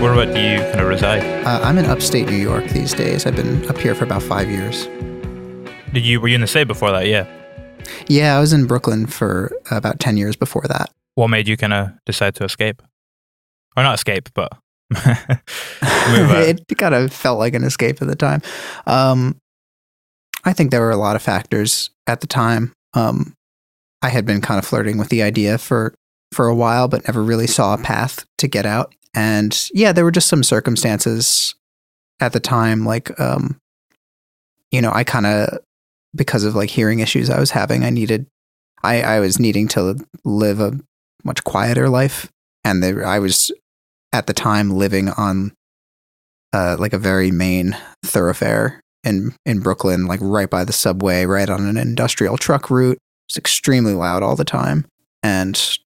Where about do you kind of reside? Uh, I'm in upstate New York these days. I've been up here for about five years. Did you were you in the state before that? Yeah. Yeah, I was in Brooklyn for about 10 years before that. What made you kind of decide to escape? Or not escape, but move out. it kind of felt like an escape at the time. Um, I think there were a lot of factors at the time. Um, I had been kind of flirting with the idea for for a while, but never really saw a path to get out. And yeah, there were just some circumstances at the time, like um, you know, I kind of because of like hearing issues I was having, I needed, I I was needing to live a much quieter life, and I was at the time living on uh, like a very main thoroughfare in in Brooklyn, like right by the subway, right on an industrial truck route. It's extremely loud all the time, and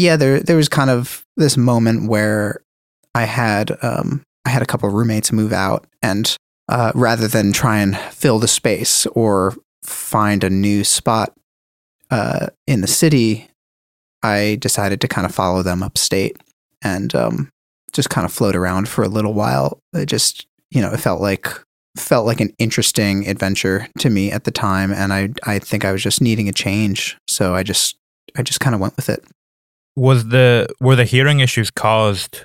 yeah, there there was kind of this moment where I had um, I had a couple of roommates move out, and uh, rather than try and fill the space or find a new spot uh, in the city, I decided to kind of follow them upstate and um, just kind of float around for a little while. It just you know it felt like felt like an interesting adventure to me at the time, and I I think I was just needing a change, so I just I just kind of went with it. Was the were the hearing issues caused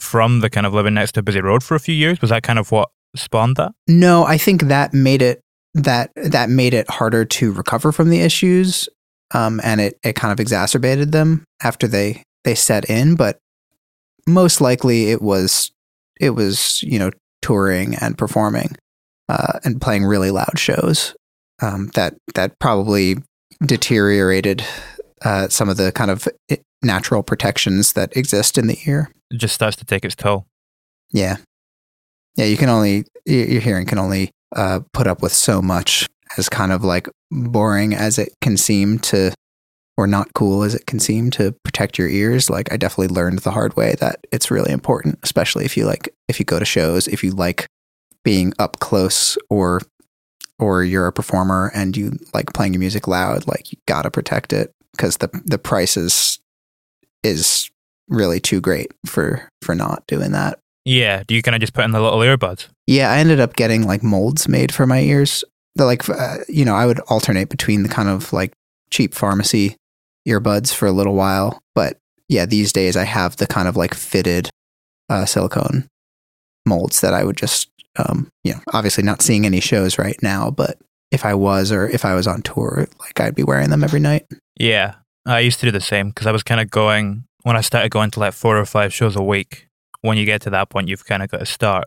from the kind of living next to a busy road for a few years? Was that kind of what spawned that? No, I think that made it that that made it harder to recover from the issues, um, and it it kind of exacerbated them after they they set in. But most likely, it was it was you know touring and performing uh, and playing really loud shows um, that that probably deteriorated uh, some of the kind of natural protections that exist in the ear. It just starts to take its toll. Yeah. Yeah, you can only, your hearing can only uh, put up with so much as kind of like boring as it can seem to, or not cool as it can seem to protect your ears. Like, I definitely learned the hard way that it's really important, especially if you like, if you go to shows, if you like being up close or, or you're a performer and you like playing your music loud, like you gotta protect it because the, the price is, is really too great for, for not doing that. Yeah. Do you kind of just put in the little earbuds? Yeah, I ended up getting like molds made for my ears. They're like, uh, you know, I would alternate between the kind of like cheap pharmacy earbuds for a little while. But yeah, these days I have the kind of like fitted uh, silicone molds that I would just, um, you know, obviously not seeing any shows right now, but if I was or if I was on tour, like I'd be wearing them every night. Yeah. I used to do the same because I was kind of going, when I started going to like four or five shows a week, when you get to that point, you've kind of got to start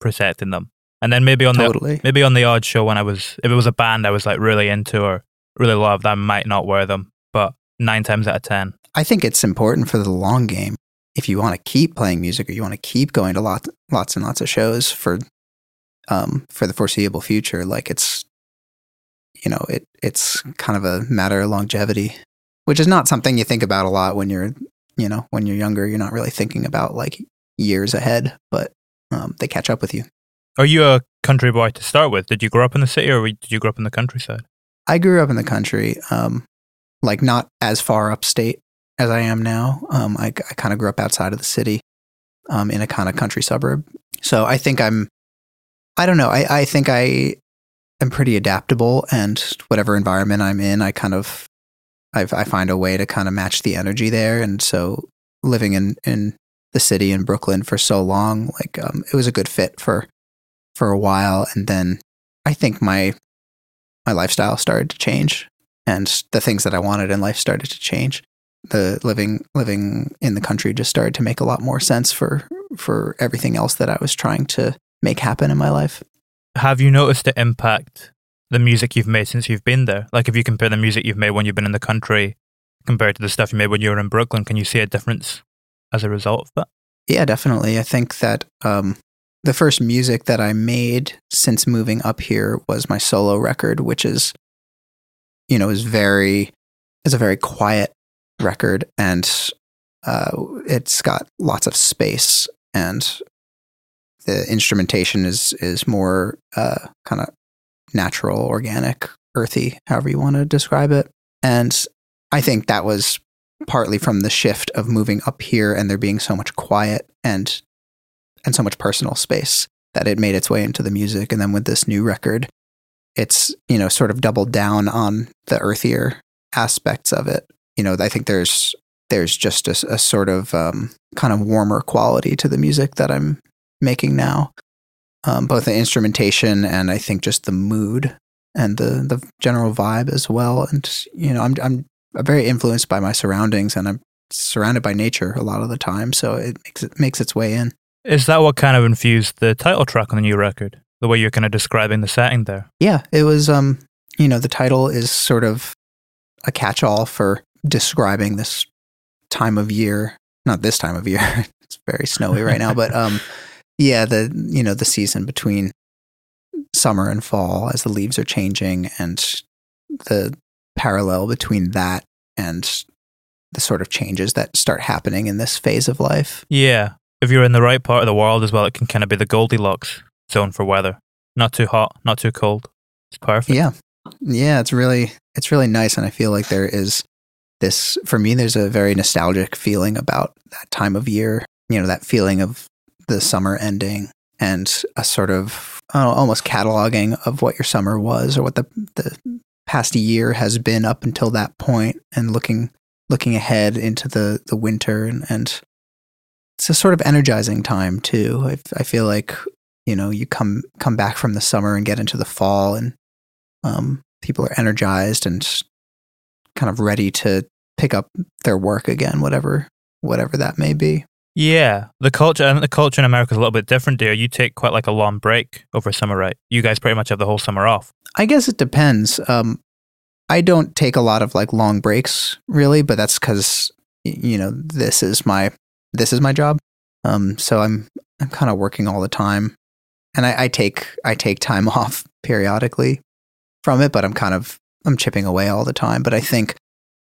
protecting them. And then maybe on Totally. the maybe on the odd show when I was if it was a band I was like really into or really loved, that might not wear them, but nine times out of 10. I think it's important for the long game. If you want to keep playing music or you want to keep going to lots, lots and lots of shows for, um, for the foreseeable future, like it's, you know, it it's kind of a matter of longevity, which is not something you think about a lot when you're, you know, when you're younger. You're not really thinking about like years ahead, but um, they catch up with you. Are you a country boy to start with? Did you grow up in the city or did you grow up in the countryside? I grew up in the country, um, like not as far upstate as I am now. Um, I, I kind of grew up outside of the city, um, in a kind of country suburb. So I think I'm, I don't know. I, I think I am pretty adaptable, and whatever environment I'm in, I kind of, I, I find a way to kind of match the energy there. And so living in in the city in Brooklyn for so long, like um, it was a good fit for for a while, and then I think my my lifestyle started to change, and the things that I wanted in life started to change. The living living in the country just started to make a lot more sense for for everything else that I was trying to make happen in my life. Have you noticed the impact the music you've made since you've been there? Like if you compare the music you've made when you've been in the country compared to the stuff you made when you were in Brooklyn, can you see a difference as a result of that? Yeah, definitely. I think that um, the first music that I made since moving up here was my solo record, which is, you know, is very, is a very quiet record, and uh, it's got lots of space, and the instrumentation is is more uh, kind of natural, organic, earthy, however you want to describe it, and I think that was partly from the shift of moving up here and there being so much quiet and and so much personal space that it made its way into the music. And then with this new record it's you know sort of doubled down on the earthier aspects of it. You know i think there's there's just a, a sort of um, kind of warmer quality to the music that i'm making now um, both the instrumentation and i think just the mood and the the general vibe as well and you know i'm i'm very influenced by my surroundings and I'm surrounded by nature a lot of the time. So it makes, it makes its way in. Is that what kind of infused the title track on the new record? The way you're kind of describing the setting there? Yeah, it was, um, you know, the title is sort of a catch all for describing this time of year. Not this time of year. it's very snowy right now, but, um, yeah, the, you know, the season between summer and fall as the leaves are changing and the parallel between that and the sort of changes that start happening in this phase of life. Yeah. If you're in the right part of the world as well, it can kind of be the Goldilocks zone for weather. Not too hot, not too cold. It's perfect. Yeah. Yeah, it's really it's really nice and I feel like there is this for me there's a very nostalgic feeling about that time of year, you know, that feeling of the summer ending and a sort of know, almost cataloging of what your summer was or what the the past year has been up until that point and looking looking ahead into the the winter and, and it's a sort of energizing time too. I, I feel like you know you come come back from the summer and get into the fall and um, people are energized and kind of ready to pick up their work again, whatever whatever that may be. Yeah, the culture and the culture in America is a little bit different. There, you take quite like a long break over summer, right? You guys pretty much have the whole summer off. I guess it depends. Um, I don't take a lot of like long breaks really, but that's because you know this is my this is my job. Um, so I'm I'm kind of working all the time, and I, I take I take time off periodically from it, but I'm kind of I'm chipping away all the time. But I think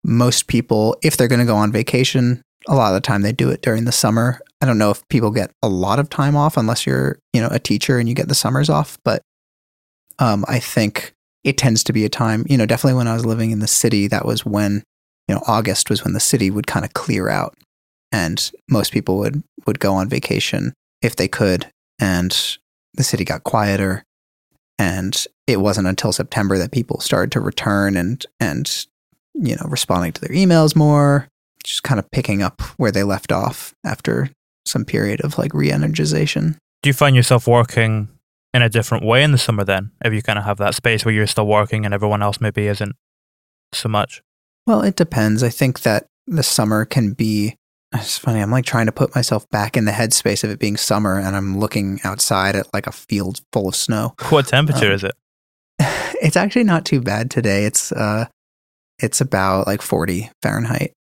most people, if they're going to go on vacation, a lot of the time they do it during the summer. I don't know if people get a lot of time off unless you're, you know, a teacher and you get the summers off, but um, I think it tends to be a time, you know, definitely when I was living in the city, that was when, you know, August was when the city would kind of clear out and most people would would go on vacation if they could and the city got quieter and it wasn't until September that people started to return and and you know, responding to their emails more, just kind of picking up where they left off after some period of like re-energization. Do you find yourself working in a different way in the summer then, if you kind of have that space where you're still working and everyone else maybe isn't so much? Well, it depends. I think that the summer can be. It's funny. I'm like trying to put myself back in the headspace of it being summer, and I'm looking outside at like a field full of snow. What temperature um, is it? It's actually not too bad today. It's uh, it's about like 40 Fahrenheit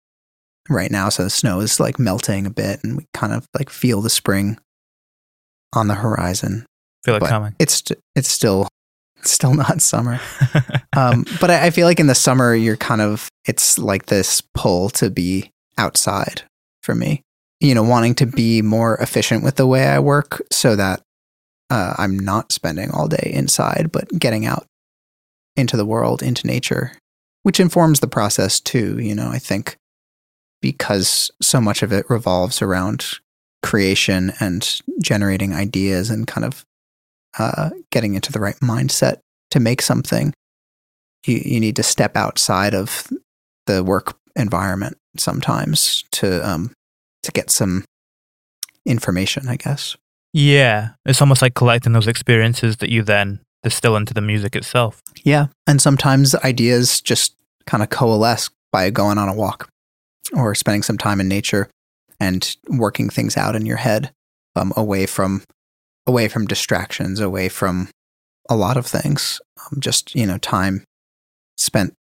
right now. So the snow is like melting a bit and we kind of like feel the spring on the horizon. feel it But coming. It's, it's still, it's still not summer. um, but I, I feel like in the summer, you're kind of, it's like this pull to be outside for me, you know, wanting to be more efficient with the way I work so that uh, I'm not spending all day inside, but getting out into the world, into nature, which informs the process too. You know, I think because so much of it revolves around creation and generating ideas and kind of uh, getting into the right mindset to make something, you, you need to step outside of the work environment sometimes to um, to get some information, I guess. yeah, it's almost like collecting those experiences that you then distill into the music itself. Yeah. And sometimes ideas just kind of coalesce by going on a walk or spending some time in nature and working things out in your head um, away from away from distractions, away from a lot of things. Um, just, you know, time spent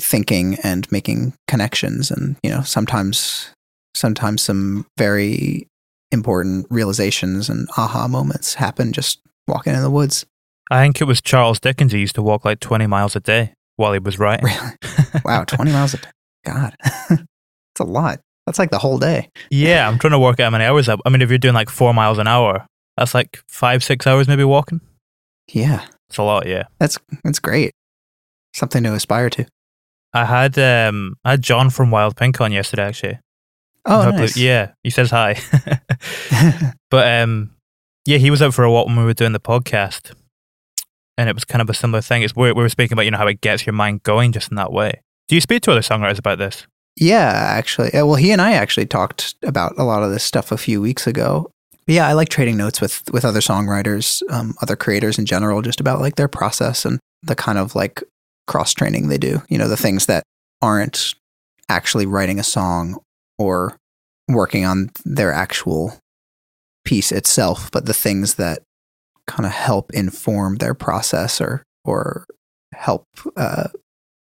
thinking and making connections and, you know, sometimes sometimes some very important realizations and aha moments happen just walking in the woods. I think it was Charles Dickens who used to walk like 20 miles a day while he was writing. Really? Wow, 20 miles a day. God. That's a lot. That's like the whole day. yeah, I'm trying to work out how many hours up. I mean, if you're doing like four miles an hour, that's like five, six hours maybe walking. Yeah. It's a lot, yeah. That's that's great. Something to aspire to. I had um I had John from Wild Pink on yesterday actually. Oh, nice. Yeah, he says hi. but um yeah, he was out for a walk when we were doing the podcast. And it was kind of a similar thing. It's we we were speaking about, you know, how it gets your mind going just in that way. Do you speak to other songwriters about this? Yeah, actually. Well, he and I actually talked about a lot of this stuff a few weeks ago. But yeah, I like trading notes with with other songwriters, um, other creators in general, just about like their process and the kind of like cross training they do. You know, the things that aren't actually writing a song or working on their actual piece itself, but the things that kind of help inform their process or or help uh,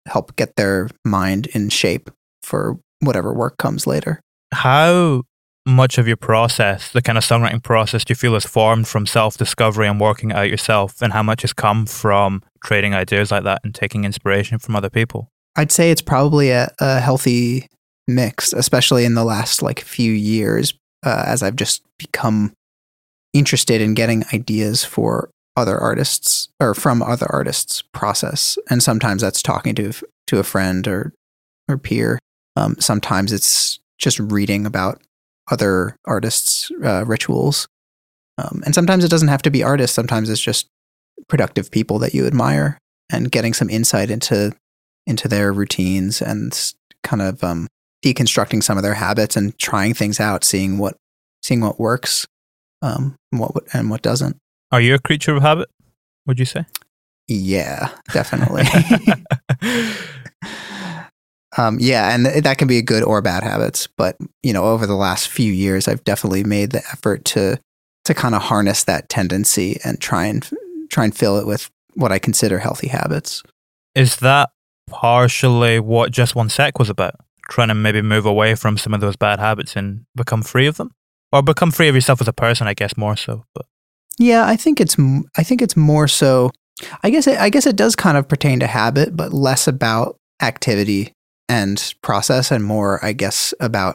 help get their mind in shape for whatever work comes later. How much of your process, the kind of songwriting process, do you feel is formed from self discovery and working it out yourself? And how much has come from trading ideas like that and taking inspiration from other people? I'd say it's probably a, a healthy mix, especially in the last like few years, uh, as I've just become interested in getting ideas for other artists or from other artists' process. And sometimes that's talking to to a friend or or peer. Um, sometimes it's just reading about other artists' uh, rituals. Um, and sometimes it doesn't have to be artists. Sometimes it's just productive people that you admire and getting some insight into into their routines and kind of um, deconstructing some of their habits and trying things out, seeing what seeing what works, um, and what what- and what doesn't. Are you a creature of habit? Would you say? Yeah, definitely. um, yeah, and th- that can be a good or bad habits. But you know, over the last few years, I've definitely made the effort to to kind of harness that tendency and try and try and fill it with what I consider healthy habits. Is that partially what Just One Sec was about? Trying to maybe move away from some of those bad habits and become free of them? Or become free of yourself as a person, I guess, more so. But Yeah, I think it's m- I think it's more so. I guess it, I guess it does kind of pertain to habit, but less about activity and process, and more, I guess, about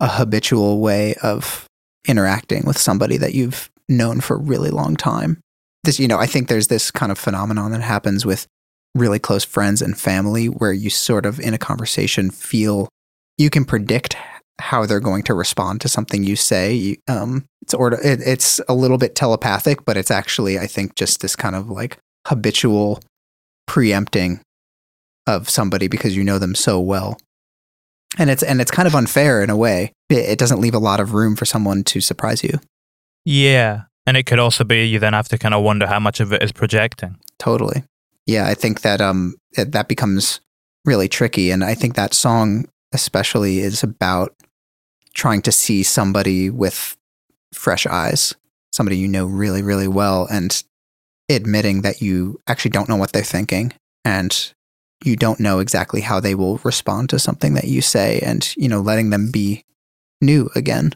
a habitual way of interacting with somebody that you've known for a really long time. This, you know, I think there's this kind of phenomenon that happens with really close friends and family, where you sort of in a conversation feel you can predict how they're going to respond to something you say. Um, it's order, it, it's a little bit telepathic, but it's actually, I think, just this kind of like habitual preempting of somebody because you know them so well. And it's and it's kind of unfair in a way. It, it doesn't leave a lot of room for someone to surprise you. yeah. And it could also be you then have to kind of wonder how much of it is projecting. Totally. Yeah, I think that um that, that becomes really tricky and I think that song especially is about trying to see somebody with fresh eyes, somebody you know really really well and admitting that you actually don't know what they're thinking and you don't know exactly how they will respond to something that you say and you know letting them be new again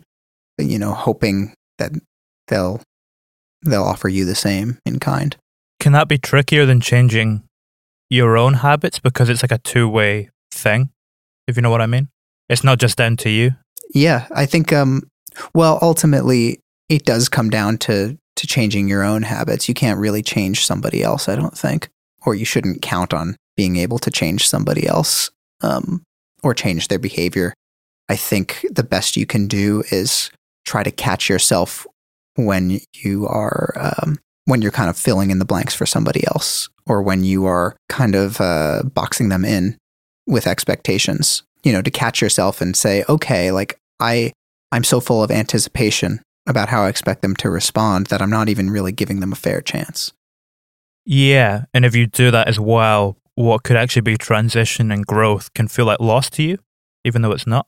you know hoping that they'll they'll offer you the same in kind Can that be trickier than changing your own habits because it's like a two way thing? If you know what I mean? It's not just down to you. yeah i think um well ultimately it does come down to to changing your own habits you can't really change somebody else i don't think or you shouldn't count on being able to change somebody else um or change their behavior i think the best you can do is try to catch yourself when you are um, when you're kind of filling in the blanks for somebody else or when you are kind of uh, boxing them in with expectations you know to catch yourself and say okay like i i'm so full of anticipation about how i expect them to respond that i'm not even really giving them a fair chance Yeah. And if you do that as well, what could actually be transition and growth can feel like loss to you, even though it's not.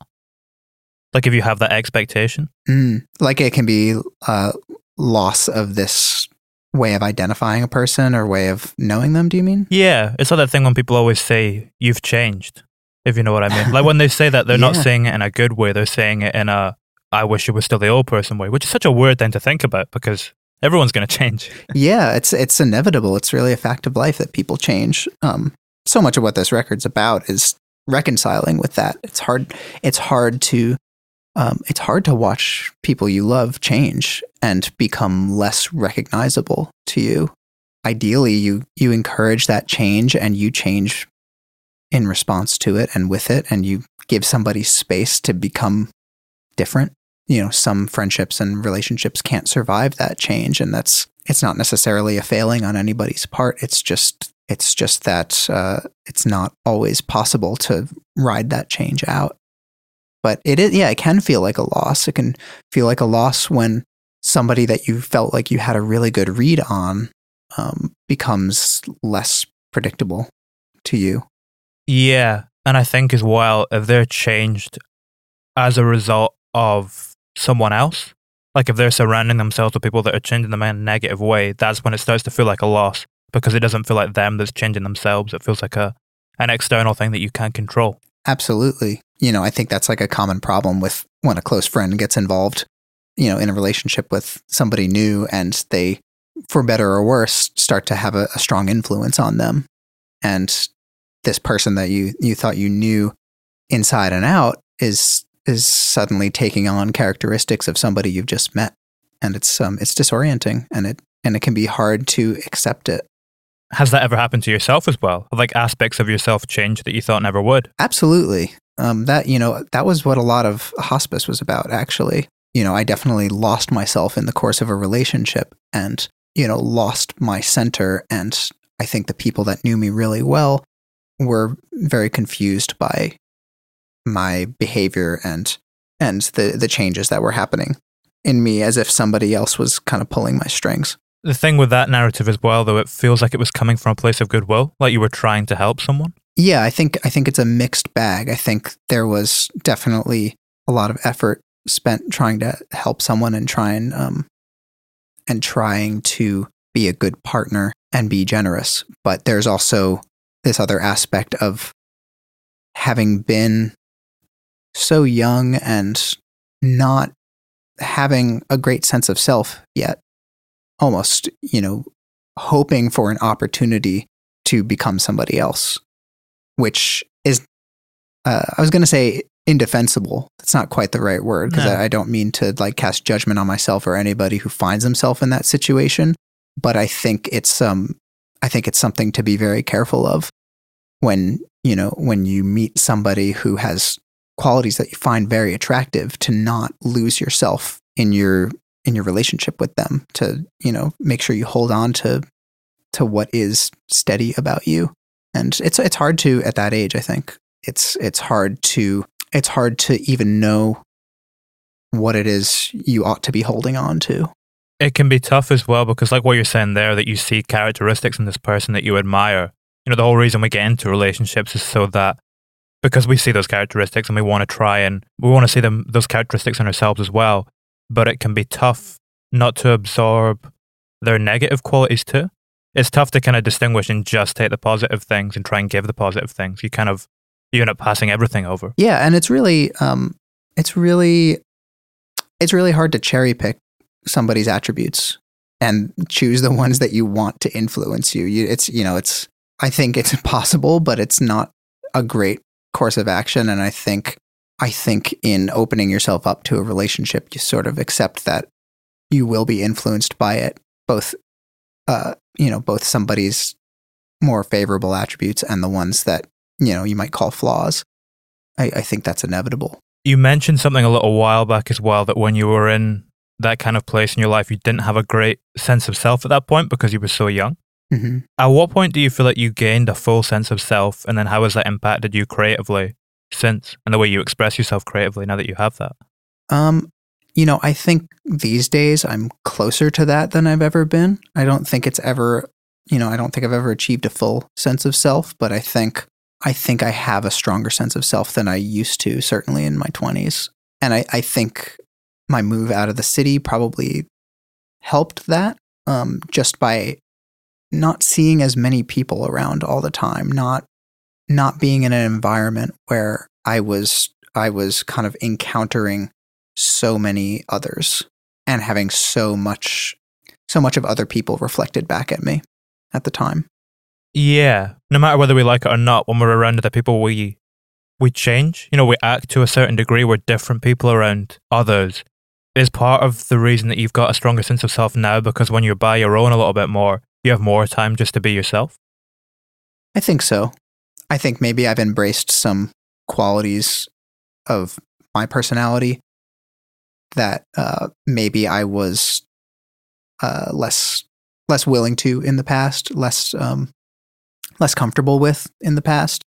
Like if you have that expectation. mm. like it can be uh, loss of this way of identifying a person or way of knowing them do you mean Yeah. It's like that thing when people always say, you've changed, if you know what I mean. like when they say that, they're not saying it in a good way. They're saying it in a, I wish you were still the old person way, which is such a weird thing to think about because everyone's going to change. yeah it's it's inevitable. It's really a fact of life that people change. Um so much of what this record's about is reconciling with that. It's hard it's hard to um it's hard to watch people you love change and become less recognizable to you. Ideally you you encourage that change and you change in response to it and with it and you give somebody space to become different you know some friendships and relationships can't survive that change and that's it's not necessarily a failing on anybody's part. It's just it's just that uh, it's not always possible to ride that change out. But it is yeah it can feel like a loss. It can feel like a loss when somebody that you felt like you had a really good read on um, becomes less predictable to you. Yeah. And I think as well, if they're changed as a result of someone else, like if they're surrounding themselves with people that are changing them in a negative way, that's when it starts to feel like a loss because it doesn't feel like them that's changing themselves. It feels like a an external thing that you can't control. Absolutely. You know, I think that's like a common problem with when a close friend gets involved, you know, in a relationship with somebody new and they, for better or worse, start to have a, a strong influence on them. And this person that you, you thought you knew inside and out is is suddenly taking on characteristics of somebody you've just met. And it's um it's disorienting and it and it can be hard to accept it. Has that ever happened to yourself as well? Like aspects of yourself change that you thought never would? Absolutely. Um, that you know that was what a lot of hospice was about. Actually, you know, I definitely lost myself in the course of a relationship, and you know, lost my center. And I think the people that knew me really well were very confused by my behavior and and the the changes that were happening in me, as if somebody else was kind of pulling my strings. The thing with that narrative as well, though, it feels like it was coming from a place of goodwill, like you were trying to help someone. Yeah, I think I think it's a mixed bag. I think there was definitely a lot of effort spent trying to help someone and try and um and trying to be a good partner and be generous. But there's also this other aspect of having been so young and not having a great sense of self yet. Almost, you know, hoping for an opportunity to become somebody else which is, uh, I was going to say indefensible. That's not quite the right word because No. I, I don't mean to like cast judgment on myself or anybody who finds himself in that situation. But I think it's um, I think it's something to be very careful of when you know when you meet somebody who has qualities that you find very attractive to not lose yourself in your in your relationship with them to you know make sure you hold on to to what is steady about you and it's it's hard to at that age i think it's it's hard to it's hard to even know what it is you ought to be holding on to It can be tough as well because, like what you're saying there, that you see characteristics in this person that you admire. You know, the whole reason we get into relationships is so that because we see those characteristics and we want to try and we want to see them those characteristics in ourselves as well. But it can be tough not to absorb their negative qualities too. it's tough to kind of distinguish and just take the positive things and try and give the positive things. You kind of you end up passing everything over. Yeah, and it's really um it's really it's really hard to cherry pick somebody's attributes and choose the ones that you want to influence you. you it's you know, it's I think it's possible, but it's not a great course of action and I think I think in opening yourself up to a relationship, you sort of accept that you will be influenced by it, both, uh, you know, both somebody's more favorable attributes and the ones that you know you might call flaws. I, I think that's inevitable. You mentioned something a little while back as well that when you were in that kind of place in your life, you didn't have a great sense of self at that point because you were so young. Mm-hmm. At what point do you feel like you gained a full sense of self, and then how has that impacted you creatively since, and the way you express yourself creatively now that you have that? Um, you know, I think these days I'm closer to that than I've ever been. I don't think it's ever, you know, I don't think I've ever achieved a full sense of self, but I think I think I have a stronger sense of self than I used to, certainly in my 20s. And I, I think my move out of the city probably helped that um, just by not seeing as many people around all the time, not not being in an environment where I was I was kind of encountering so many others and having so much so much of other people reflected back at me at the time. Yeah, no matter whether we like it or not, when we're around other people, we we change. You know, we act to a certain degree. We're different people around others. Is part of the reason that you've got a stronger sense of self now because when you're by your own a little bit more, you have more time just to be yourself. I think so. I think maybe I've embraced some qualities of my personality that uh, maybe I was uh, less less willing to in the past, less um, less comfortable with in the past,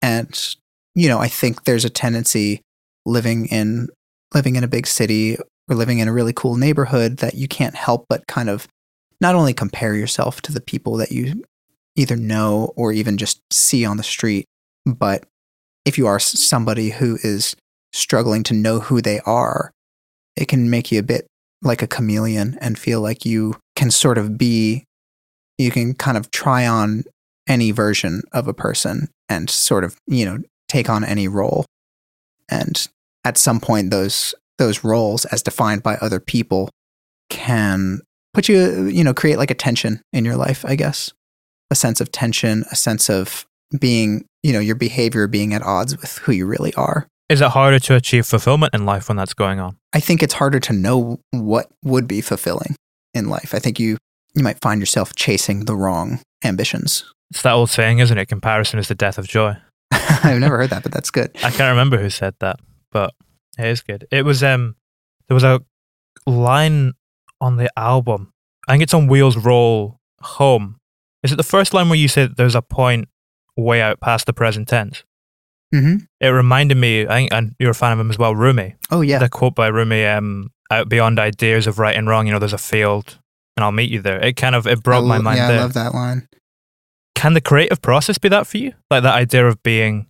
and you know I think there's a tendency living in living in a big city or living in a really cool neighborhood that you can't help but kind of not only compare yourself to the people that you either know or even just see on the street, but if you are somebody who is struggling to know who they are, it can make you a bit like a chameleon and feel like you can sort of be, you can kind of try on any version of a person and sort of, you know, take on any role. And at some point, those, those roles, as defined by other people, can put you, you know, create like a tension in your life, I guess. A sense of tension, a sense of being, you know, your behavior being at odds with who you really are. Is it harder to achieve fulfillment in life when that's going on? I think it's harder to know what would be fulfilling in life. I think you you might find yourself chasing the wrong ambitions. It's that old saying, isn't it? Comparison is the death of joy. I've never heard that, but that's good. I can't remember who said that, but it is good. It was um there was a line on the album. I think it's on Wheels Roll Home. Is it the first line where you said there's a point way out past the present tense? Mm-hmm. It reminded me, I think, and you're a fan of him as well, Rumi. Oh yeah, The quote by Rumi, um, out beyond ideas of right and wrong, you know, there's a field and I'll meet you there. It kind of, it brought my mind yeah, there. I love that line. Can the creative process be that for you? Like that idea of being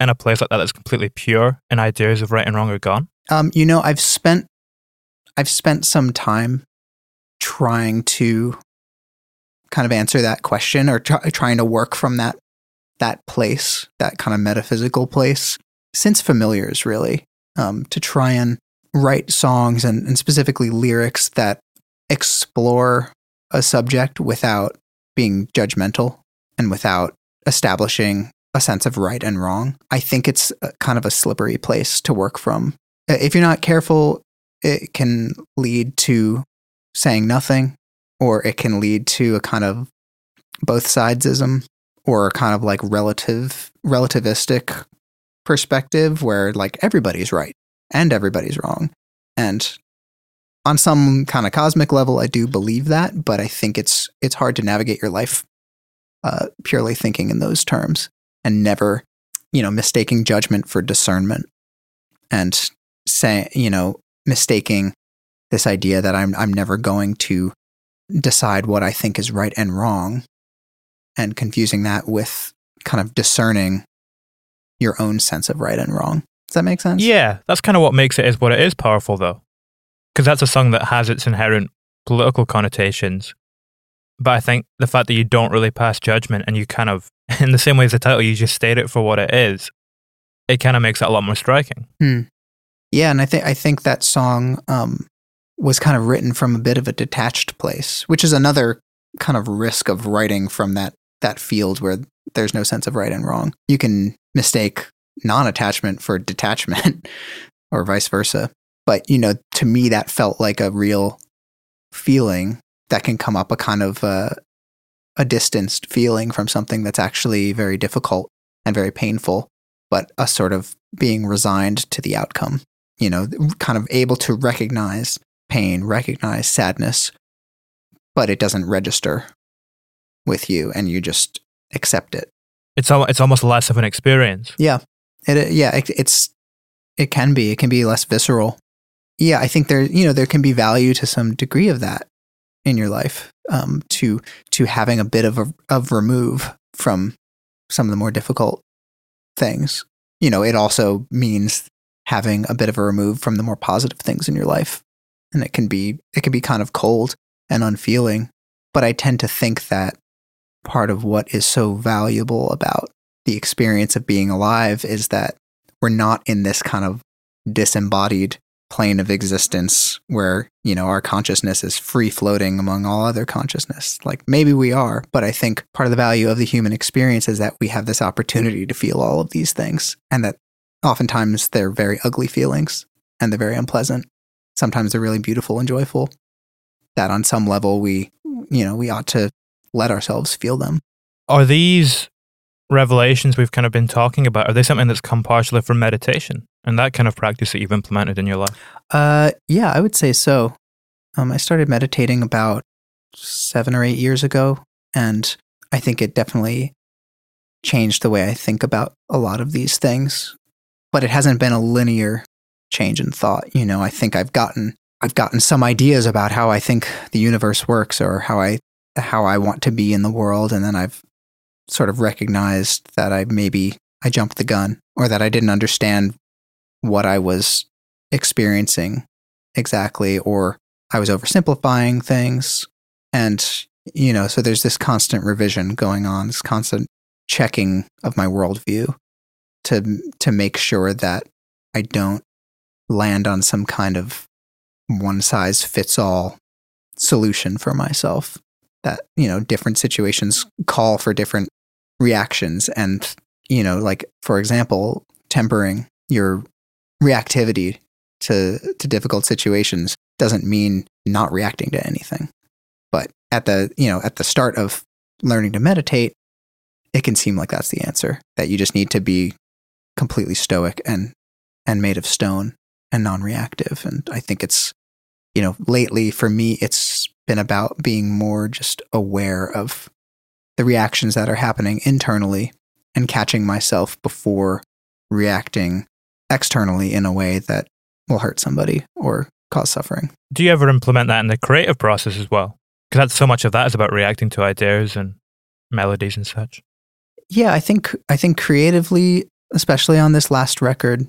in a place like that that's completely pure and ideas of right and wrong are gone? Um, you know, I've spent I've spent some time trying to kind of answer that question or try, trying to work from that that place, that kind of metaphysical place, since familiars really, um, to try and write songs and, and specifically lyrics that explore a subject without being judgmental and without establishing a sense of right and wrong. I think it's kind of a slippery place to work from. If you're not careful, it can lead to saying nothing, or it can lead to a kind of both sidesism or a kind of like relative relativistic perspective where like everybody's right and everybody's wrong. And on some kind of cosmic level, I do believe that, but I think it's it's hard to navigate your life uh, purely thinking in those terms and never, you know, mistaking judgment for discernment and say, you know, mistaking this idea that I'm I'm never going to decide what I think is right and wrong and confusing that with kind of discerning your own sense of right and wrong. Does that make sense? Yeah, that's kind of what makes it is what it is powerful, though. Because that's a song that has its inherent political connotations, But I think the fact that you don't really pass judgment and you kind of, in the same way as the title, you just state it for what it is, it kind of makes it a lot more striking. Hmm. Yeah, and I think I think that song um, was kind of written from a bit of a detached place, which is another kind of risk of writing from that that field where there's no sense of right and wrong. You can mistake non-attachment for detachment or vice versa. But, you know, to me that felt like a real feeling that can come up a kind of uh, a distanced feeling from something that's actually very difficult and very painful, but a sort of being resigned to the outcome you know, kind of able to recognize pain, recognize sadness, but it doesn't register with you and you just accept it. It's al- it's almost less of an experience. Yeah. It, yeah, it, it's it can be. It can be less visceral. Yeah, I think there you know there can be value to some degree of that in your life um, to to having a bit of a of remove from some of the more difficult things. You know, it also means having a bit of a remove from the more positive things in your life. And it can be it can be kind of cold and unfeeling, but I tend to think that part of what is so valuable about the experience of being alive is that we're not in this kind of disembodied plane of existence where, you know, our consciousness is free floating among all other consciousness. Like maybe we are, but I think part of the value of the human experience is that we have this opportunity to feel all of these things and that oftentimes they're very ugly feelings and they're very unpleasant. Sometimes they're really beautiful and joyful. That on some level we, you know, we ought to let ourselves feel them. Are these revelations we've kind of been talking about, are they something that's come partially from meditation and that kind of practice that you've implemented in your life? Uh, yeah, I would say so. Um, I started meditating about seven or eight years ago, and I think it definitely changed the way I think about a lot of these things but it hasn't been a linear change in thought. You know, I think I've gotten I've gotten some ideas about how I think the universe works or how I how I want to be in the world and then I've sort of recognized that I maybe I jumped the gun or that I didn't understand what I was experiencing exactly or I was oversimplifying things and you know so there's this constant revision going on this constant checking of my worldview to to make sure that I don't land on some kind of one size fits all solution for myself that you know different situations call for different reactions and you know like for example tempering your reactivity to to difficult situations doesn't mean not reacting to anything. But at the you know at the start of learning to meditate it can seem like that's the answer that you just need to be completely stoic and and made of stone and non-reactive and i think it's you know lately for me it's been about being more just aware of the reactions that are happening internally and catching myself before reacting externally in a way that will hurt somebody or cause suffering. Do you ever implement that in the creative process as well? Because that's so much of that is about reacting to ideas and melodies and such. Yeah, I think I think creatively especially on this last record.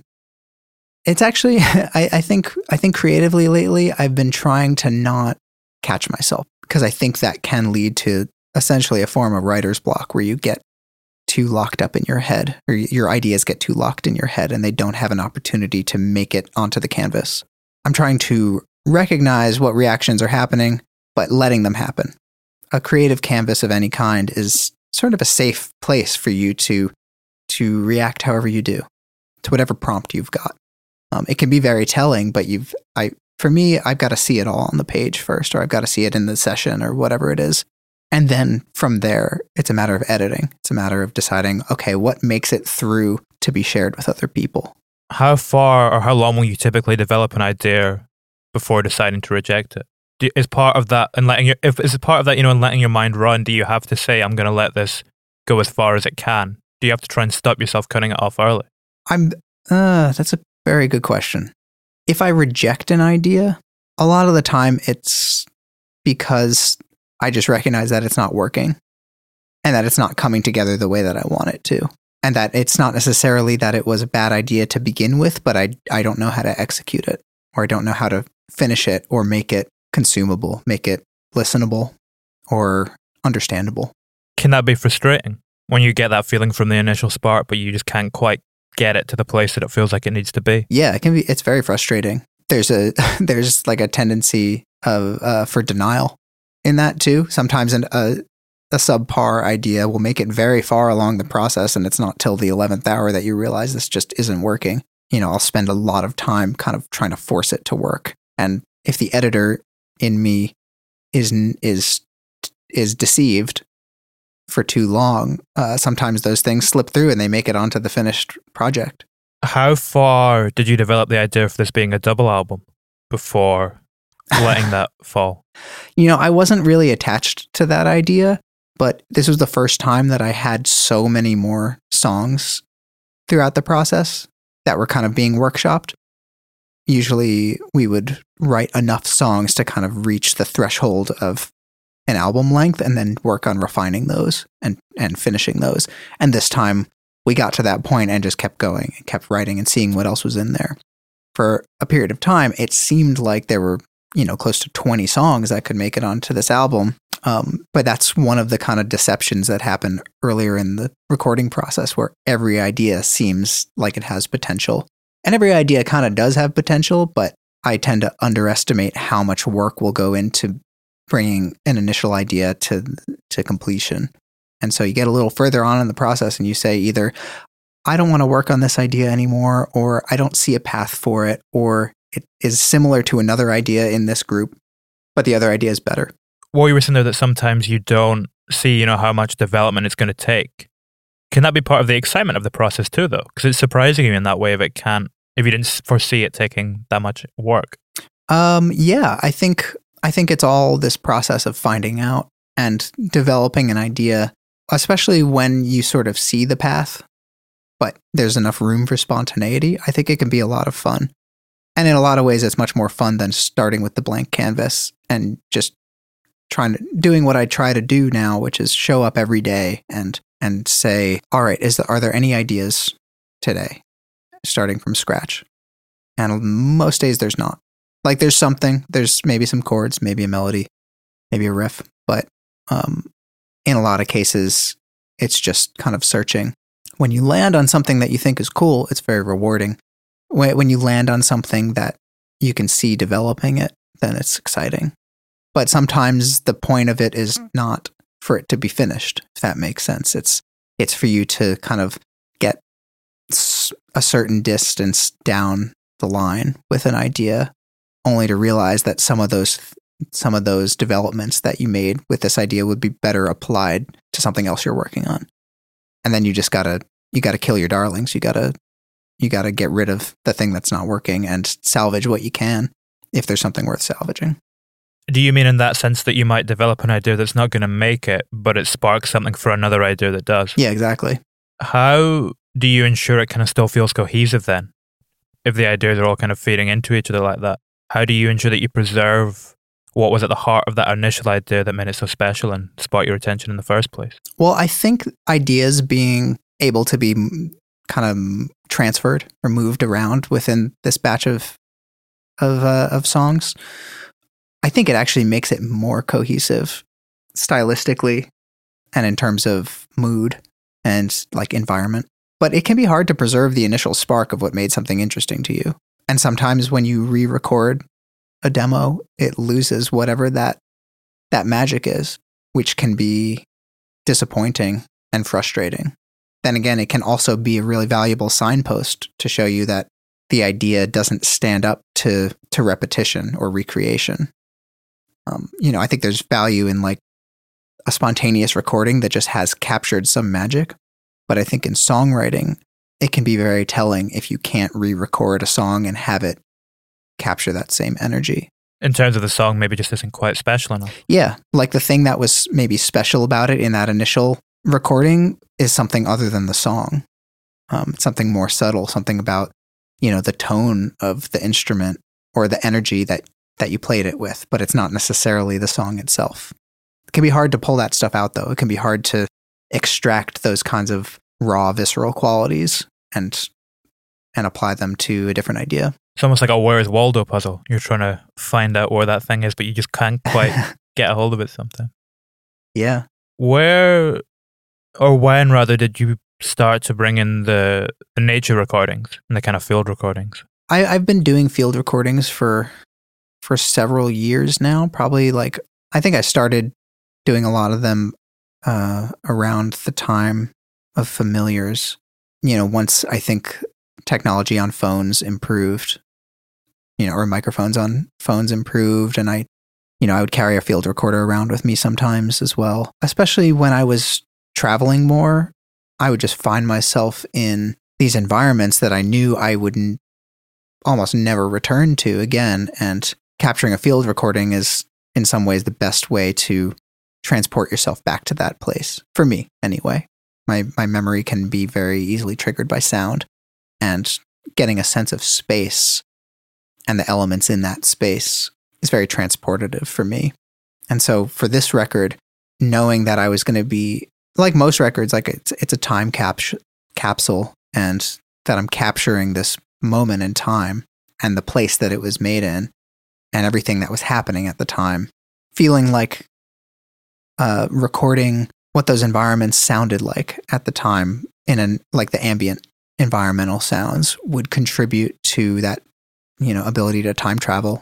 It's actually, I, I think, I think creatively lately, I've been trying to not catch myself because I think that can lead to essentially a form of writer's block where you get too locked up in your head or your ideas get too locked in your head and they don't have an opportunity to make it onto the canvas. I'm trying to recognize what reactions are happening, but letting them happen. A creative canvas of any kind is sort of a safe place for you to to react however you do to whatever prompt you've got. Um, it can be very telling, but you've, I, for me, I've got to see it all on the page first, or I've got to see it in the session or whatever it is. And then from there, it's a matter of editing. It's a matter of deciding, okay, what makes it through to be shared with other people. How far or how long will you typically develop an idea before deciding to reject it? Do, is part of that and letting your if is part of that you know and letting your mind run? Do you have to say I'm going to let this go as far as it can do you have to try and stop yourself cutting it off early? I'm. Uh, that's a very good question. If I reject an idea, a lot of the time it's because I just recognize that it's not working and that it's not coming together the way that I want it to. And that it's not necessarily that it was a bad idea to begin with, but I, I don't know how to execute it or I don't know how to finish it or make it consumable, make it listenable. or understandable. Can that be frustrating when you get that feeling from the initial spark, but you just can't quite get it to the place that it feels like it needs to be? Yeah, it can be. It's very frustrating. There's a there's like a tendency of uh, for denial in that too. Sometimes an, a a subpar idea will make it very far along the process, and it's not till the eleventh hour that you realize this just isn't working. You know, I'll spend a lot of time kind of trying to force it to work, and if the editor in me is is is deceived for too long, uh, sometimes those things slip through and they make it onto the finished project. How far did you develop the idea for this being a double album before letting that fall? You know, I wasn't really attached to that idea, but this was the first time that I had so many more songs throughout the process that were kind of being workshopped. Usually we would write enough songs to kind of reach the threshold of an album length and then work on refining those and, and finishing those. And this time we got to that point and just kept going and kept writing and seeing what else was in there. For a period of time, it seemed like there were, you know, close to 20 songs that could make it onto this album. Um, but that's one of the kind of deceptions that happen earlier in the recording process where every idea seems like it has potential. And every idea kind of does have potential, but I tend to underestimate how much work will go into bringing an initial idea to to completion. And so you get a little further on in the process and you say either I don't want to work on this idea anymore or I don't see a path for it or it is similar to another idea in this group but the other idea is better. Well, you were saying there that sometimes you don't see, you know, how much development it's going to take. Can that be part of the excitement of the process too, though? Because it's surprising you in that way if it can't, if you didn't foresee it taking that much work. Um, yeah, I think I think it's all this process of finding out and developing an idea, especially when you sort of see the path, but there's enough room for spontaneity. I think it can be a lot of fun. And in a lot of ways, it's much more fun than starting with the blank canvas and just trying to doing what I try to do now, which is show up every day and and say, all right, is there, are there any ideas today, starting from scratch? And most days there's not. Like there's something, there's maybe some chords, maybe a melody, maybe a riff, but um, in a lot of cases, it's just kind of searching. When you land on something that you think is cool, it's very rewarding. When, when you land on something that you can see developing it, then it's exciting. But sometimes the point of it is not for it to be finished, if that makes sense. It's it's for you to kind of get a certain distance down the line with an idea only to realize that some of those some of those developments that you made with this idea would be better applied to something else you're working on. And then you just got to you got to kill your darlings. You got to you got to get rid of the thing that's not working and salvage what you can if there's something worth salvaging. Do you mean in that sense that you might develop an idea that's not going to make it, but it sparks something for another idea that does? Yeah, exactly. How do you ensure it kind of still feels cohesive then? If the ideas are all kind of feeding into each other like that, how do you ensure that you preserve what was at the heart of that initial idea that made it so special and sparked your attention in the first place? Well, I think ideas being able to be kind of transferred or moved around within this batch of of uh, of songs I think it actually makes it more cohesive stylistically and in terms of mood and like environment. But it can be hard to preserve the initial spark of what made something interesting to you. And sometimes when you re-record a demo, it loses whatever that that magic is, which can be disappointing and frustrating. Then again, it can also be a really valuable signpost to show you that the idea doesn't stand up to to repetition or recreation um, you know, I think there's value in like a spontaneous recording that just has captured some magic. But I think in songwriting, it can be very telling if you can't re record a song and have it capture that same energy. In terms of the song, maybe just isn't quite special enough. Yeah. Like the thing that was maybe special about it in that initial recording is something other than the song. Um, something more subtle, something about, you know, the tone of the instrument or the energy that that you played it with, but it's not necessarily the song itself. It can be hard to pull that stuff out, though. It can be hard to extract those kinds of raw, visceral qualities and and apply them to a different idea. It's almost like a Where's Waldo puzzle. You're trying to find out where that thing is, but you just can't quite get a hold of it sometimes. Yeah. Where or when rather did you start to bring in the, the nature recordings and the kind of field recordings? I, I've been doing field recordings for for several years now. Probably like I think I started doing a lot of them uh, around the time of familiars. You know, once I think technology on phones improved, you know, or microphones on phones improved, and I, you know, I would carry a field recorder around with me sometimes as well. Especially when I was traveling more, I would just find myself in these environments that I knew I wouldn't almost never return to again. And capturing a field recording is, in some ways, the best way to transport yourself back to that place. For me, anyway. My, my memory can be very easily triggered by sound, and getting a sense of space and the elements in that space is very transportative for me. And so for this record, knowing that I was going to be like most records, like it's it's a time cap- capsule, and that I'm capturing this moment in time and the place that it was made in, and everything that was happening at the time, feeling like uh, recording what those environments sounded like at the time in an like the ambient environmental sounds would contribute to that you know ability to time travel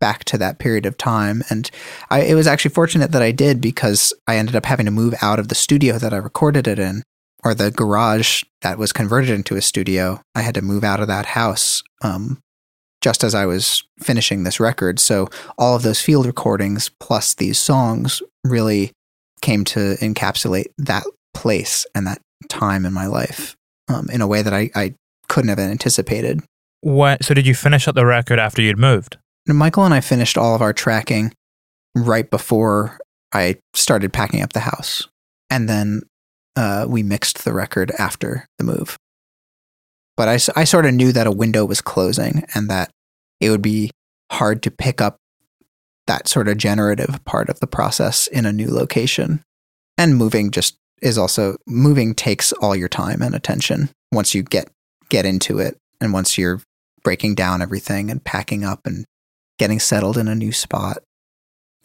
back to that period of time. And I, it was actually fortunate that i did because i ended up having to move out of the studio that i recorded it in or the garage that was converted into a studio. I had to move out of that house um, just as i was finishing this record. So all of those field recordings plus these songs really came to encapsulate that place and that time in my life um, in a way that I, I couldn't have anticipated. What? So did you finish up the record after you'd moved? Michael and I finished all of our tracking right before I started packing up the house, and then uh, we mixed the record after the move. But I, I sort of knew that a window was closing and that it would be hard to pick up that sort of generative part of the process in a new location. And moving just is also moving takes all your time and attention once you get get into it and once you're breaking down everything and packing up and getting settled in a new spot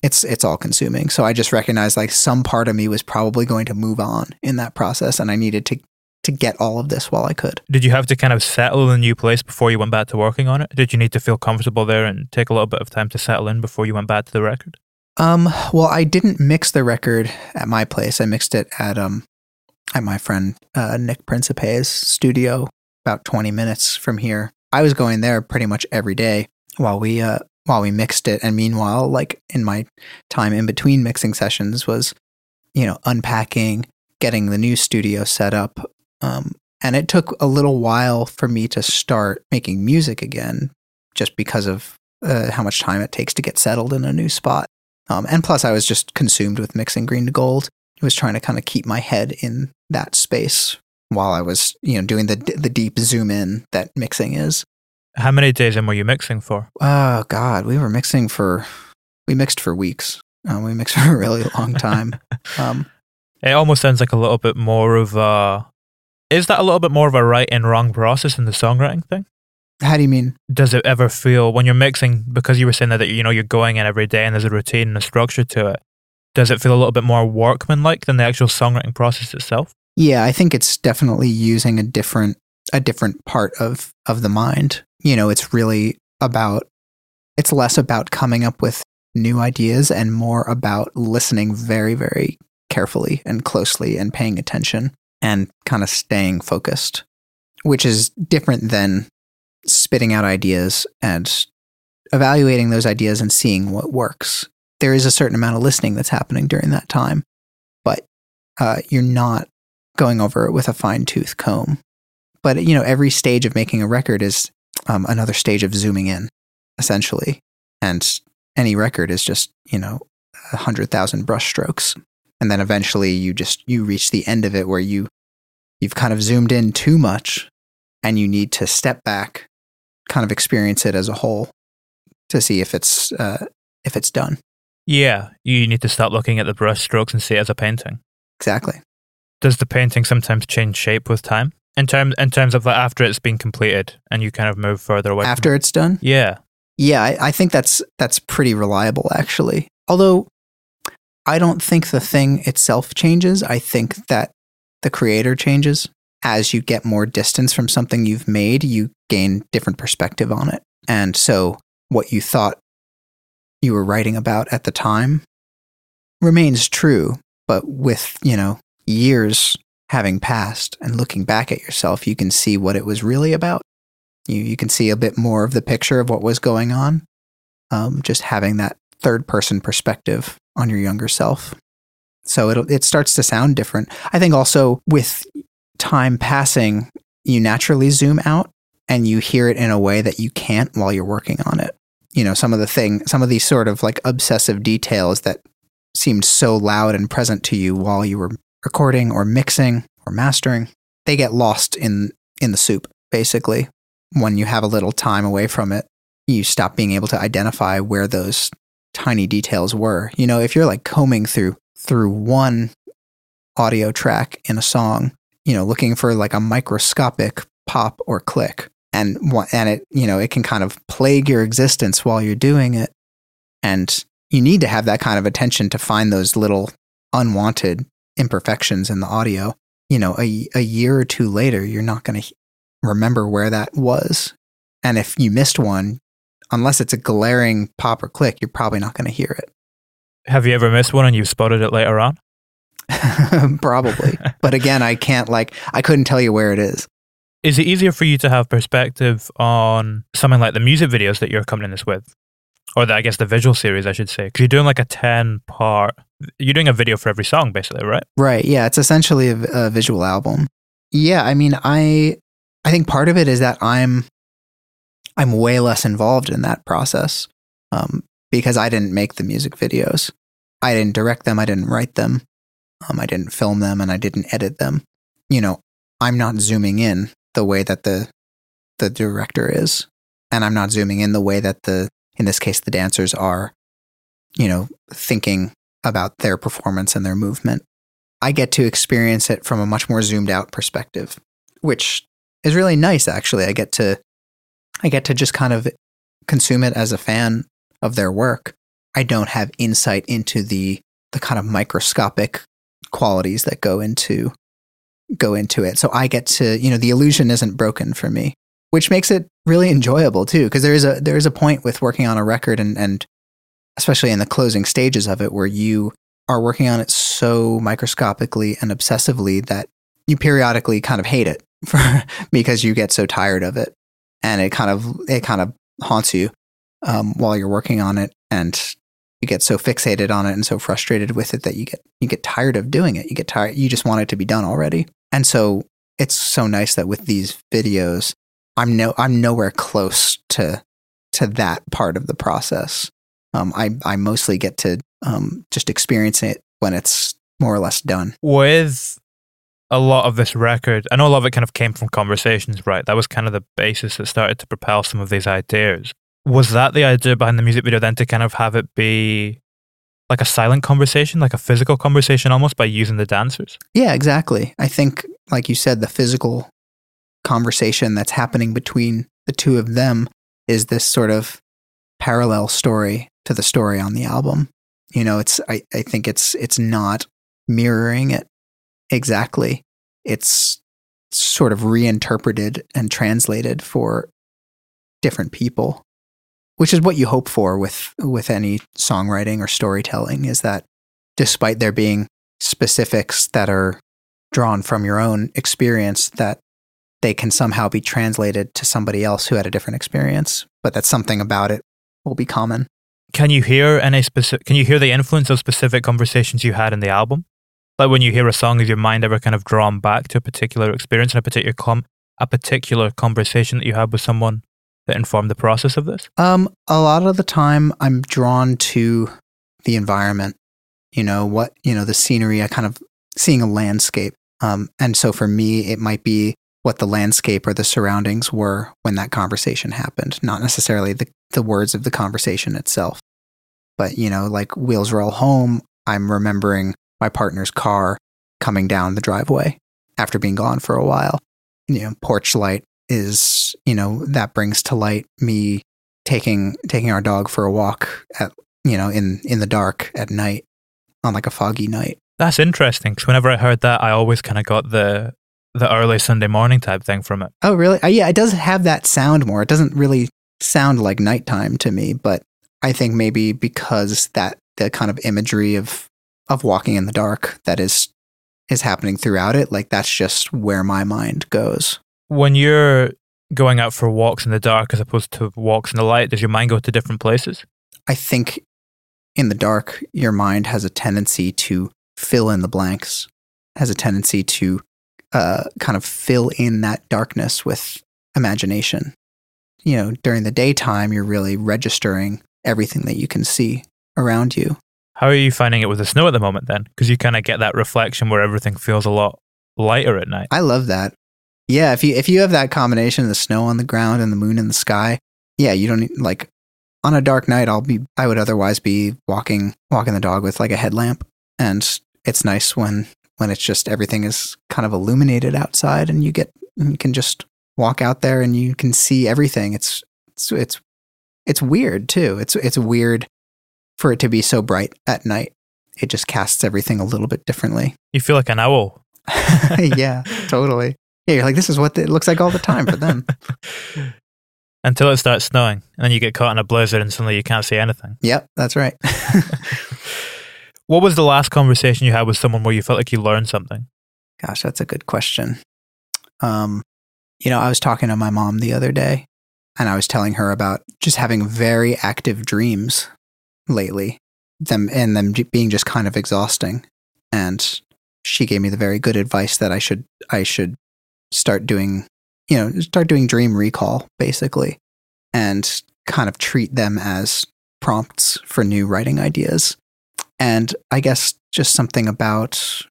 it's it's all consuming so i just recognized like some part of me was probably going to move on in that process and i needed to to get all of this while i could Did you have to kind of settle in a new place before you went back to working on it? Did you need to feel comfortable there and take a little bit of time to settle in before you went back to the record? Um, well, I didn't mix the record at my place. I mixed it at um at my friend uh, Nick Principe's studio, about twenty minutes from here. I was going there pretty much every day while we uh while we mixed it, and meanwhile, like in my time in between mixing sessions, was you know unpacking, getting the new studio set up. Um, and it took a little while for me to start making music again, just because of uh, how much time it takes to get settled in a new spot. Um, and plus, I was just consumed with mixing green to gold. I was trying to kind of keep my head in that space while I was, you know, doing the the deep zoom in that mixing is. How many days in were you mixing for? Oh God, we were mixing for we mixed for weeks. Uh, we mixed for a really long time. um, It almost sounds like a little bit more of a. Is that a little bit more of a right and wrong process in the songwriting thing? how do you mean? Does it ever feel when you're mixing because you were saying that you know you're going in every day and there's a routine and a structure to it? Does it feel a little bit more workmanlike than the actual songwriting process itself? Yeah, I think it's definitely using a different a different part of of the mind. You know, it's really about it's less about coming up with new ideas and more about listening very very carefully and closely and paying attention and kind of staying focused, which is different than spitting out ideas and evaluating those ideas and seeing what works. There is a certain amount of listening that's happening during that time, but uh, you're not going over it with a fine tooth comb. But you know, every stage of making a record is um, another stage of zooming in, essentially, and any record is just you know a hundred thousand brush strokes, and then eventually you just you reach the end of it where you you've kind of zoomed in too much, and you need to step back, kind of experience it as a whole, to see if it's uh, if it's done. Yeah, you need to start looking at the brush strokes and see it as a painting. Exactly. Does the painting sometimes change shape with time? In terms in terms of like after it's been completed and you kind of move further away. After it? it's done, yeah, Yeah, I, I think that's that's pretty reliable actually. Although I don't think the thing itself changes. I think that the creator changes. As you get more distance from something you've made, you gain different perspective on it. And so what you thought you were writing about at the time remains true, but with, you know, years having passed and looking back at yourself, you can see what it was really about. You, you can see a bit more of the picture of what was going on. Um, just having that third person perspective on your younger self. So it it starts to sound different. I think also with time passing, you naturally zoom out and you hear it in a way that you can't while you're working on it. You know, some of the thing, some of these sort of like obsessive details that seemed so loud and present to you while you were recording or mixing or mastering, they get lost in in the soup basically. When you have a little time away from it, you stop being able to identify where those tiny details were. You know, if you're like combing through through one audio track in a song, you know, looking for like a microscopic pop or click and and it, you know, it can kind of plague your existence while you're doing it. And you need to have that kind of attention to find those little unwanted imperfections in the audio. You know, a, a year or two later, you're not going to remember where that was. And if you missed one, unless it's a glaring pop or click, you're probably not going to hear it. Have you ever missed one and you've spotted it later on? probably. but again, I can't like, I couldn't tell you where it is. Is it easier for you to have perspective on something like the music videos that you're accompanying this with? Or the, I guess the visual series, I should say. Because you're doing like a 10 part, you're doing a video for every song, basically, right? Right. Yeah. It's essentially a, a visual album. Yeah. I mean, I, I think part of it is that I'm I'm way less involved in that process um, because I didn't make the music videos. I didn't direct them. I didn't write them. Um, I didn't film them and I didn't edit them. You know, I'm not zooming in the way that the the director is, and I'm not zooming in the way that the in this case the dancers are. You know, thinking about their performance and their movement. I get to experience it from a much more zoomed out perspective, which is really nice. Actually, I get to I get to just kind of consume it as a fan of their work. I don't have insight into the the kind of microscopic qualities that go into go into it. So I get to, you know, the illusion isn't broken for me, which makes it really enjoyable too because there is a there is a point with working on a record and and especially in the closing stages of it where you are working on it so microscopically and obsessively that you periodically kind of hate it for, because you get so tired of it and it kind of it kind of haunts you um, while you're working on it, and you get so fixated on it and so frustrated with it that you get you get tired of doing it. You get tired. You just want it to be done already. And so it's so nice that with these videos, I'm no I'm nowhere close to to that part of the process. Um, I I mostly get to um, just experience it when it's more or less done. With a lot of this record, I know a lot of it kind of came from conversations, right? That was kind of the basis that started to propel some of these ideas. Was that the idea behind the music video then to kind of have it be like a silent conversation, like a physical conversation almost by using the dancers? Yeah, exactly. I think, like you said, the physical conversation that's happening between the two of them is this sort of parallel story to the story on the album. You know, it's I, I think it's it's not mirroring it exactly. It's sort of reinterpreted and translated for different people, which is what you hope for with with any songwriting or storytelling is that despite there being specifics that are drawn from your own experience that they can somehow be translated to somebody else who had a different experience, but that something about it will be common. Can you hear any specific? Can you hear the influence of specific conversations you had in the album? Like when you hear a song, is your mind ever kind of drawn back to a particular experience and a particular com- a particular conversation that you had with someone that informed the process of this? Um, a lot of the time, I'm drawn to the environment. You know what? You know the scenery. I kind of seeing a landscape. Um, and so for me, it might be what the landscape or the surroundings were when that conversation happened, not necessarily the the words of the conversation itself. But you know, like wheels roll home. I'm remembering my partner's car coming down the driveway after being gone for a while. You know, porch light is, you know, that brings to light me taking taking our dog for a walk at you know in in the dark at night on like a foggy night. That's interesting because whenever I heard that, I always kind of got the the early Sunday morning type thing from it. Oh, really? Uh, yeah, it does have that sound more. It doesn't really sound like nighttime to me, but I think maybe because that the kind of imagery of of walking in the dark that is is happening throughout it, like that's just where my mind goes. When you're going out for walks in the dark as opposed to walks in the light, does your mind go to different places? I think in the dark, your mind has a tendency to fill in the blanks, has a tendency to uh, kind of fill in that darkness with imagination. You know, during the daytime, you're really registering everything that you can see around you. How are you finding it with the snow at the moment then? Because you kind of get that reflection where everything feels a lot lighter at night. I love that. Yeah, if you if you have that combination of the snow on the ground and the moon in the sky, yeah, you don't need, like on a dark night. I'll be I would otherwise be walking walking the dog with like a headlamp, and it's nice when when it's just everything is kind of illuminated outside, and you get you can just walk out there and you can see everything. It's it's it's it's weird too. It's it's weird for it to be so bright at night. It just casts everything a little bit differently. You feel like an owl. yeah, totally. Yeah, you're like, this is what it looks like all the time for them. Until it starts snowing, and then you get caught in a blizzard, and suddenly you can't see anything. Yep, that's right. what was the last conversation you had with someone where you felt like you learned something? Gosh, that's a good question. Um, you know, I was talking to my mom the other day, and I was telling her about just having very active dreams lately, them and them being just kind of exhausting. And she gave me the very good advice that I should I should start doing, you know, start doing dream recall basically, and kind of treat them as prompts for new writing ideas. And I guess just something about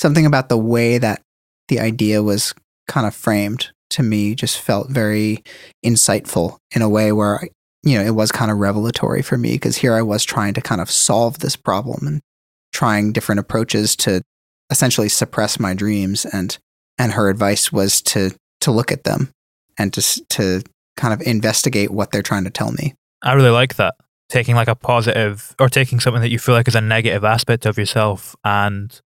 something about the way that the idea was kind of framed to me just felt very insightful in a way where you know it was kind of revelatory for me because here I was trying to kind of solve this problem and trying different approaches to essentially suppress my dreams and and her advice was to to look at them and to to kind of investigate what they're trying to tell me. I really like that. Taking like a positive or taking something that you feel like is a negative aspect of yourself and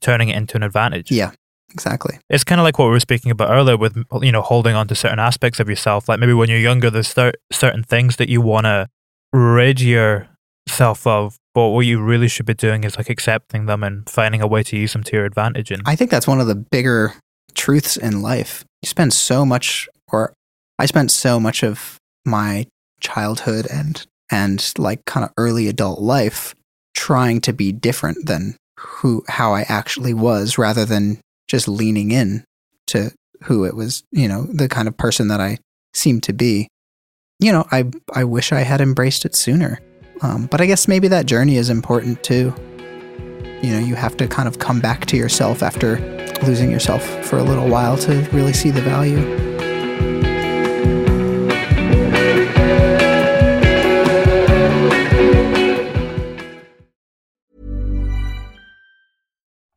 turning it into an advantage. Yeah, exactly. It's kind of like what we were speaking about earlier with you know holding on to certain aspects of yourself. Like maybe when you're younger, there's certain things that you want to rid yourself of, but what you really should be doing is like accepting them and finding a way to use them to your advantage. And I think that's one of the bigger truths in life. You spend so much, or I spent so much of my childhood and and like kind of early adult life trying to be different than who how I actually was rather than just leaning in to who it was, you know, the kind of person that I seemed to be. You know, I I wish I had embraced it sooner. Um, but I guess maybe that journey is important too. You know, you have to kind of come back to yourself after losing yourself for a little while to really see the value.